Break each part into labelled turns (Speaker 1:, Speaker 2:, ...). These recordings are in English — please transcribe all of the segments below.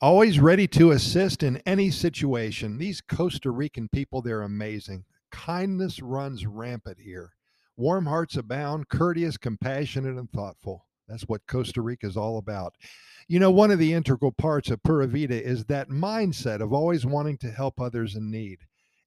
Speaker 1: Always ready to assist in any situation. These Costa Rican people, they're amazing. Kindness runs rampant here. Warm hearts abound, courteous, compassionate, and thoughtful. That's what Costa Rica is all about. You know, one of the integral parts of Pura Vida is that mindset of always wanting to help others in need.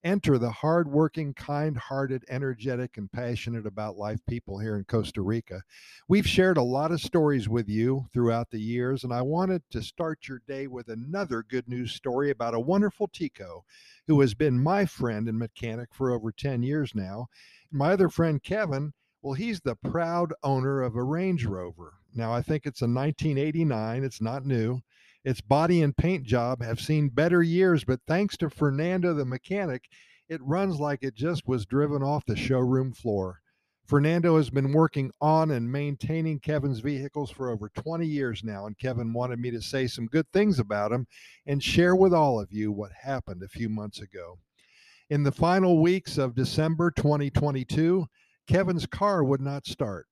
Speaker 1: Enter the hardworking, kind hearted, energetic, and passionate about life people here in Costa Rica. We've shared a lot of stories with you throughout the years, and I wanted to start your day with another good news story about a wonderful Tico who has been my friend and mechanic for over 10 years now. My other friend, Kevin, well, he's the proud owner of a Range Rover. Now, I think it's a 1989, it's not new. Its body and paint job have seen better years, but thanks to Fernando the mechanic, it runs like it just was driven off the showroom floor. Fernando has been working on and maintaining Kevin's vehicles for over 20 years now, and Kevin wanted me to say some good things about him and share with all of you what happened a few months ago. In the final weeks of December 2022, Kevin's car would not start.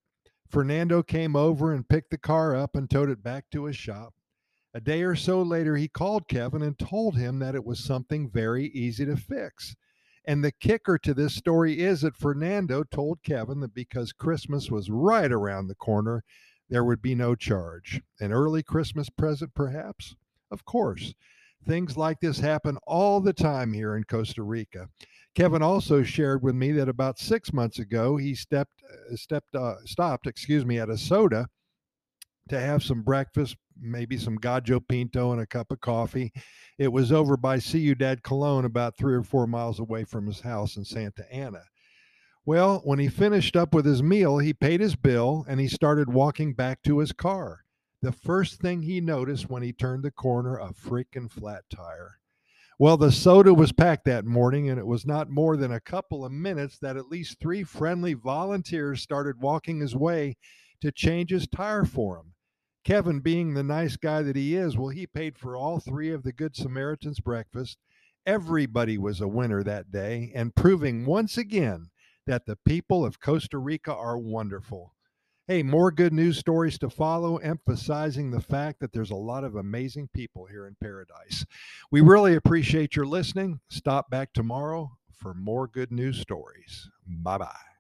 Speaker 1: Fernando came over and picked the car up and towed it back to his shop. A day or so later, he called Kevin and told him that it was something very easy to fix. And the kicker to this story is that Fernando told Kevin that because Christmas was right around the corner, there would be no charge. An early Christmas present, perhaps? Of course. Things like this happen all the time here in Costa Rica. Kevin also shared with me that about six months ago he stepped uh, stepped uh, stopped, excuse me, at a soda to have some breakfast, maybe some gallo pinto and a cup of coffee. It was over by Ciudad Colon, about three or four miles away from his house in Santa Ana. Well, when he finished up with his meal, he paid his bill and he started walking back to his car. The first thing he noticed when he turned the corner, a freaking flat tire. Well, the soda was packed that morning, and it was not more than a couple of minutes that at least three friendly volunteers started walking his way to change his tire for him. Kevin, being the nice guy that he is, well, he paid for all three of the Good Samaritans' breakfast. Everybody was a winner that day, and proving once again that the people of Costa Rica are wonderful. Hey, more good news stories to follow, emphasizing the fact that there's a lot of amazing people here in paradise. We really appreciate your listening. Stop back tomorrow for more good news stories. Bye bye.